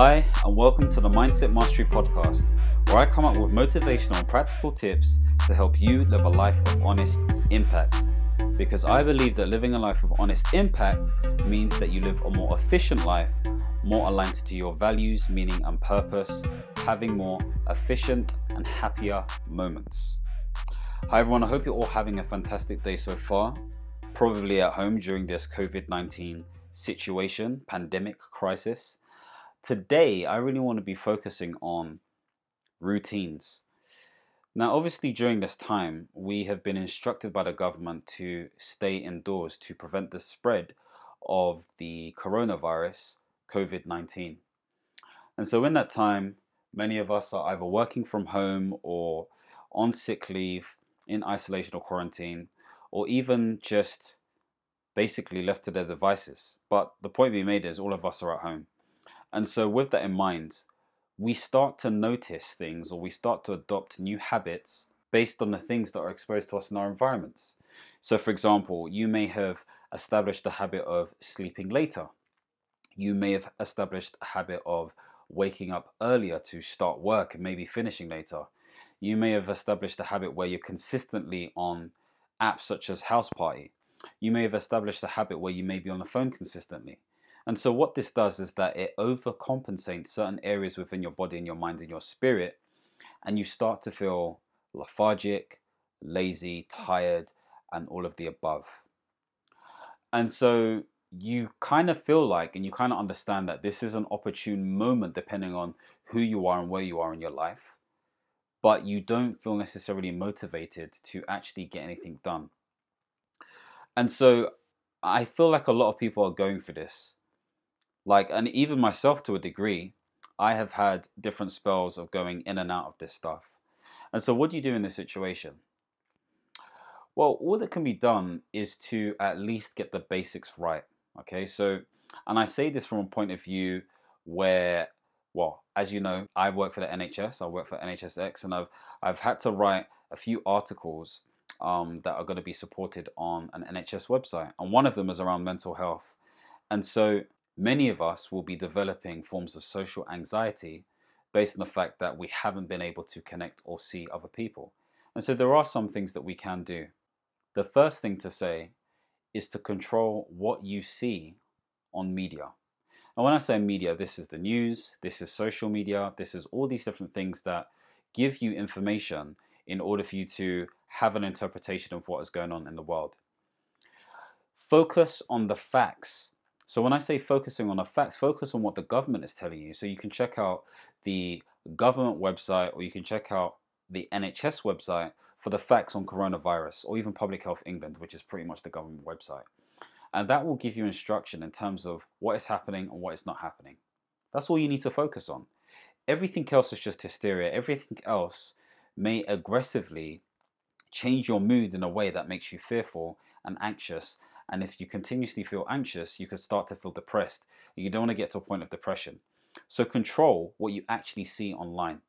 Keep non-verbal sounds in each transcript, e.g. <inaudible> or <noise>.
Hi, and welcome to the Mindset Mastery Podcast, where I come up with motivational and practical tips to help you live a life of honest impact. Because I believe that living a life of honest impact means that you live a more efficient life, more aligned to your values, meaning, and purpose, having more efficient and happier moments. Hi, everyone. I hope you're all having a fantastic day so far, probably at home during this COVID 19 situation, pandemic crisis. Today, I really want to be focusing on routines. Now, obviously, during this time, we have been instructed by the government to stay indoors to prevent the spread of the coronavirus, COVID 19. And so, in that time, many of us are either working from home or on sick leave, in isolation or quarantine, or even just basically left to their devices. But the point we made is all of us are at home. And so, with that in mind, we start to notice things or we start to adopt new habits based on the things that are exposed to us in our environments. So, for example, you may have established the habit of sleeping later. You may have established a habit of waking up earlier to start work and maybe finishing later. You may have established a habit where you're consistently on apps such as House Party. You may have established a habit where you may be on the phone consistently. And so, what this does is that it overcompensates certain areas within your body and your mind and your spirit, and you start to feel lethargic, lazy, tired, and all of the above. And so, you kind of feel like and you kind of understand that this is an opportune moment depending on who you are and where you are in your life, but you don't feel necessarily motivated to actually get anything done. And so, I feel like a lot of people are going through this like, and even myself to a degree, I have had different spells of going in and out of this stuff. And so, what do you do in this situation? Well, all that can be done is to at least get the basics right. Okay, so, and I say this from a point of view where, well, as you know, I work for the NHS, I work for NHSX, and I've I've had to write a few articles um, that are going to be supported on an NHS website, and one of them is around mental health. And so, many of us will be developing forms of social anxiety based on the fact that we haven't been able to connect or see other people. And so there are some things that we can do. The first thing to say is to control what you see on media. And when I say media, this is the news, this is social media, this is all these different things that give you information in order for you to have an interpretation of what is going on in the world. Focus on the facts so when I say focusing on the facts, focus on what the government is telling you. So you can check out the government website or you can check out the NHS website for the facts on coronavirus or even Public Health England, which is pretty much the government website. And that will give you instruction in terms of what is happening and what is not happening. That's all you need to focus on. Everything else is just hysteria. Everything else may aggressively change your mood in a way that makes you fearful and anxious and if you continuously feel anxious, you could start to feel depressed. You don't want to get to a point of depression. So control what you actually see online.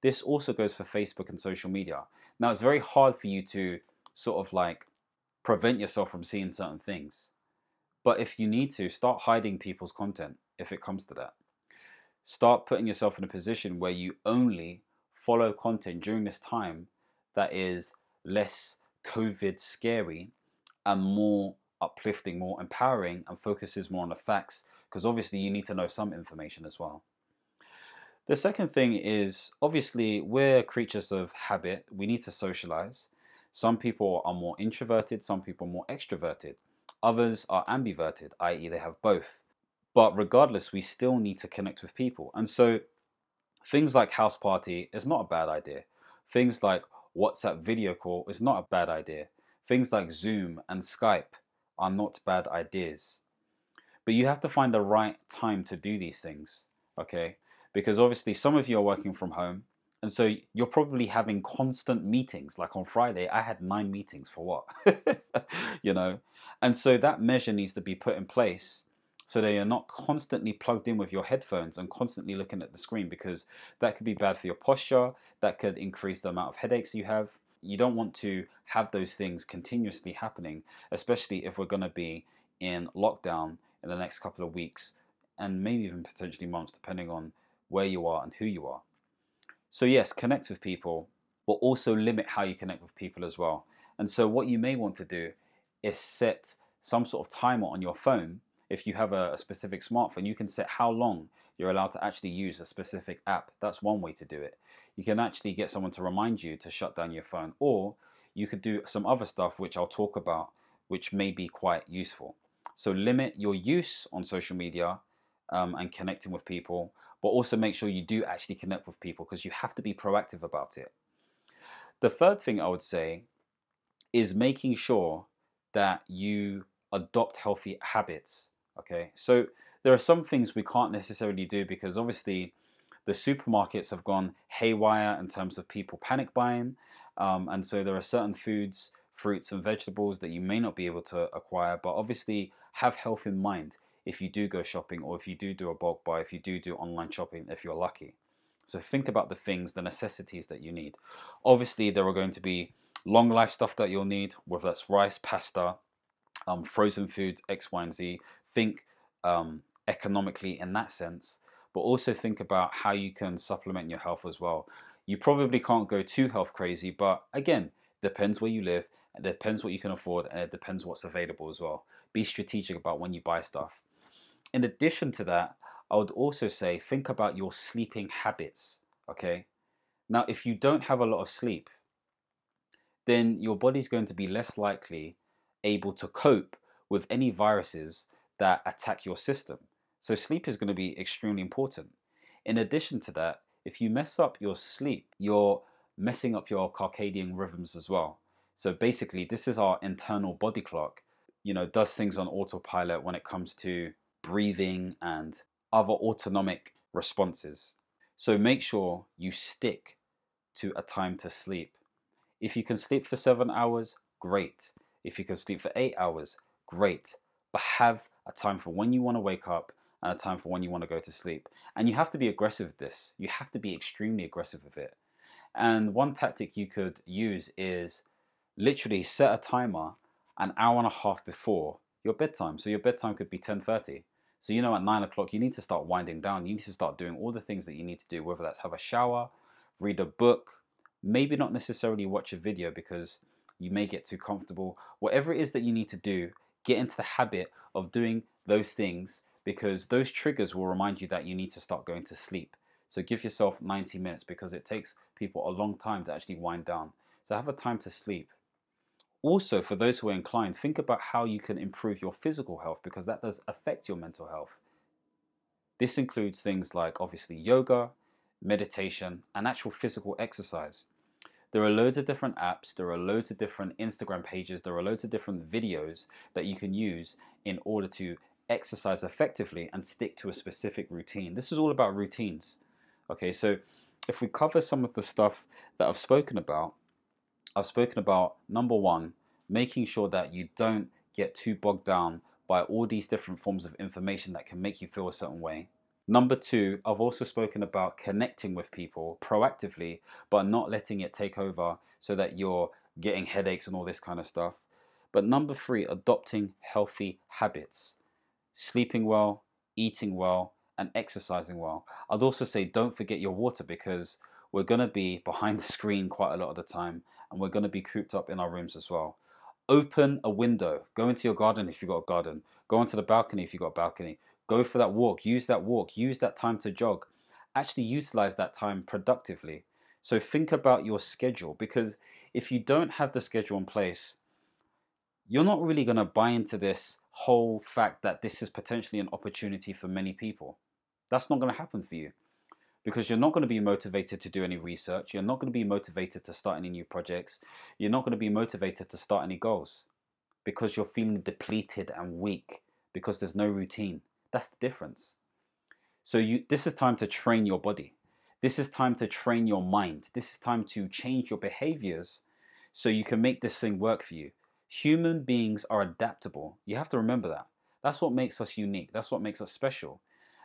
This also goes for Facebook and social media. Now, it's very hard for you to sort of like prevent yourself from seeing certain things. But if you need to, start hiding people's content if it comes to that. Start putting yourself in a position where you only follow content during this time that is less COVID scary and more uplifting, more empowering, and focuses more on the facts because obviously you need to know some information as well. The second thing is obviously we're creatures of habit, we need to socialize. Some people are more introverted, some people more extroverted. Others are ambiverted, i.e., they have both. But regardless, we still need to connect with people. And so things like House Party is not a bad idea. Things like WhatsApp video call is not a bad idea. Things like Zoom and Skype are not bad ideas. But you have to find the right time to do these things, okay? Because obviously, some of you are working from home, and so you're probably having constant meetings. Like on Friday, I had nine meetings for what? <laughs> you know? And so that measure needs to be put in place so that you're not constantly plugged in with your headphones and constantly looking at the screen because that could be bad for your posture, that could increase the amount of headaches you have, you don't want to have those things continuously happening, especially if we're going to be in lockdown in the next couple of weeks and maybe even potentially months, depending on where you are and who you are. So, yes, connect with people, but also limit how you connect with people as well. And so, what you may want to do is set some sort of timer on your phone. If you have a, a specific smartphone, you can set how long you're allowed to actually use a specific app. That's one way to do it. You can actually get someone to remind you to shut down your phone, or you could do some other stuff which I'll talk about, which may be quite useful. So limit your use on social media um, and connecting with people, but also make sure you do actually connect with people because you have to be proactive about it. The third thing I would say is making sure that you adopt healthy habits. Okay, so there are some things we can't necessarily do because obviously the supermarkets have gone haywire in terms of people panic buying. Um, and so there are certain foods, fruits, and vegetables that you may not be able to acquire, but obviously have health in mind if you do go shopping or if you do do a bulk buy, if you do do online shopping, if you're lucky. So think about the things, the necessities that you need. Obviously, there are going to be long life stuff that you'll need, whether that's rice, pasta, um, frozen foods, X, Y, and Z. Think um, economically in that sense, but also think about how you can supplement your health as well. You probably can't go too health crazy, but again, depends where you live, it depends what you can afford, and it depends what's available as well. Be strategic about when you buy stuff. In addition to that, I would also say think about your sleeping habits. Okay. Now, if you don't have a lot of sleep, then your body's going to be less likely able to cope with any viruses that attack your system. So sleep is going to be extremely important. In addition to that, if you mess up your sleep, you're messing up your circadian rhythms as well. So basically, this is our internal body clock. You know, does things on autopilot when it comes to breathing and other autonomic responses. So make sure you stick to a time to sleep. If you can sleep for seven hours, great. If you can sleep for eight hours, great. But have a time for when you want to wake up and a time for when you want to go to sleep. And you have to be aggressive with this. You have to be extremely aggressive with it. And one tactic you could use is literally set a timer an hour and a half before your bedtime. So your bedtime could be 10:30. So you know at nine o'clock you need to start winding down. You need to start doing all the things that you need to do, whether that's have a shower, read a book, maybe not necessarily watch a video because you may get too comfortable. Whatever it is that you need to do, get into the habit of doing those things because those triggers will remind you that you need to start going to sleep. So give yourself 90 minutes because it takes people a long time to actually wind down. So have a time to sleep. Also, for those who are inclined, think about how you can improve your physical health because that does affect your mental health. This includes things like obviously yoga, meditation, and actual physical exercise. There are loads of different apps, there are loads of different Instagram pages, there are loads of different videos that you can use in order to exercise effectively and stick to a specific routine. This is all about routines. Okay, so if we cover some of the stuff that I've spoken about, I've spoken about number one, making sure that you don't get too bogged down by all these different forms of information that can make you feel a certain way. Number two, I've also spoken about connecting with people proactively, but not letting it take over so that you're getting headaches and all this kind of stuff. But number three, adopting healthy habits sleeping well, eating well, and exercising well. I'd also say don't forget your water because we're going to be behind <laughs> the screen quite a lot of the time and we're going to be cooped up in our rooms as well. Open a window. Go into your garden if you've got a garden. Go onto the balcony if you've got a balcony. Go for that walk. Use that walk. Use that time to jog. Actually, utilize that time productively. So think about your schedule because if you don't have the schedule in place, you're not really going to buy into this whole fact that this is potentially an opportunity for many people. That's not going to happen for you because you're not going to be motivated to do any research. You're not going to be motivated to start any new projects. You're not going to be motivated to start any goals because you're feeling depleted and weak because there's no routine. That's the difference. So you this is time to train your body. This is time to train your mind. This is time to change your behaviors so you can make this thing work for you. Human beings are adaptable. You have to remember that. That's what makes us unique. That's what makes us special.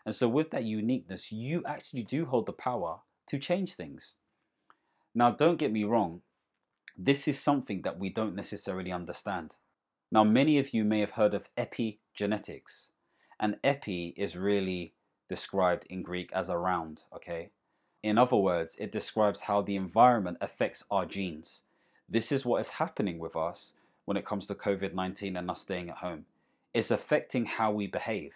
And so, with that uniqueness, you actually do hold the power to change things. Now, don't get me wrong, this is something that we don't necessarily understand. Now, many of you may have heard of epigenetics, And epi is really described in Greek as around, okay? In other words, it describes how the environment affects our genes. This is what is happening with us when it comes to COVID 19 and us staying at home. It's affecting how we behave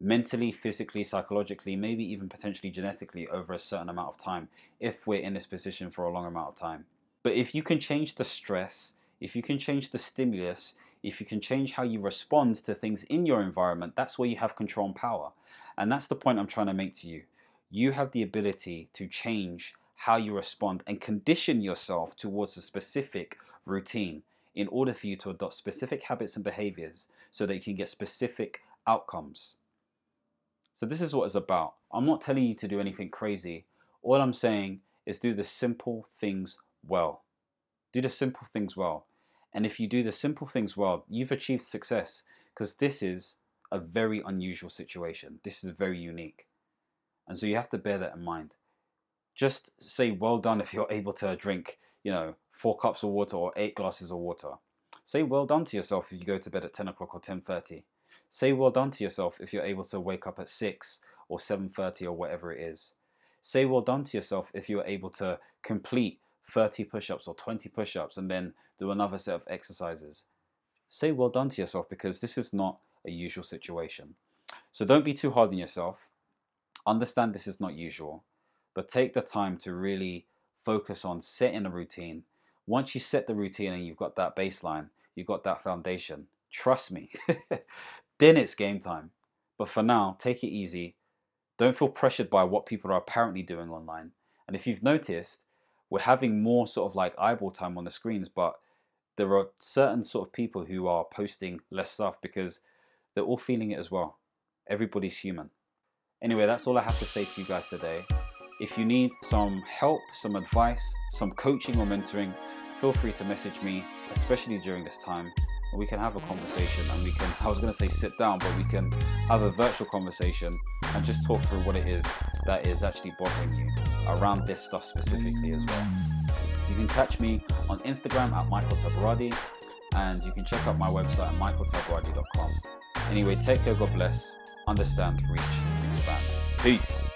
mentally, physically, psychologically, maybe even potentially genetically over a certain amount of time if we're in this position for a long amount of time. But if you can change the stress, if you can change the stimulus, if you can change how you respond to things in your environment, that's where you have control and power. And that's the point I'm trying to make to you. You have the ability to change how you respond and condition yourself towards a specific routine in order for you to adopt specific habits and behaviors so that you can get specific outcomes. So, this is what it's about. I'm not telling you to do anything crazy. All I'm saying is do the simple things well. Do the simple things well. And if you do the simple things well, you've achieved success because this is a very unusual situation. This is very unique. And so you have to bear that in mind. Just say well done if you're <laughs> able to drink, you know, four cups of water or eight glasses of water. Say well done to yourself if you go to bed at 10 o'clock or 10.30. Say well done to yourself if you're able to wake up at 6 or 7.30 or whatever it is. Say well done to yourself if you're able to complete 30 push-ups or 20 push-ups and then do another set of exercises. Say well done to yourself because this is not a usual situation. So don't be too hard on yourself. Understand this is not usual, but take the time to really focus on setting a routine. Once you set the routine and you've got that baseline, you've got that foundation, trust me, <laughs> then it's game time. But for now, take it easy. Don't feel pressured by what people are apparently doing online. And if you've noticed, we're having more sort of like eyeball time on the screens, but there are certain sort of people who are posting less stuff because they're all feeling it as well. Everybody's human. Anyway, that's all I have to say to you guys today. If you need some help, some advice, some coaching or mentoring, feel free to message me, especially during this time we can have a conversation and we can i was going to say sit down but we can have a virtual conversation and just talk through what it is that is actually bothering you around this stuff specifically as well. You can catch me on instagram at michael tabaradi and you can check out my website at michaeltabaradi.com anyway take care god bless understand reach expand. Peace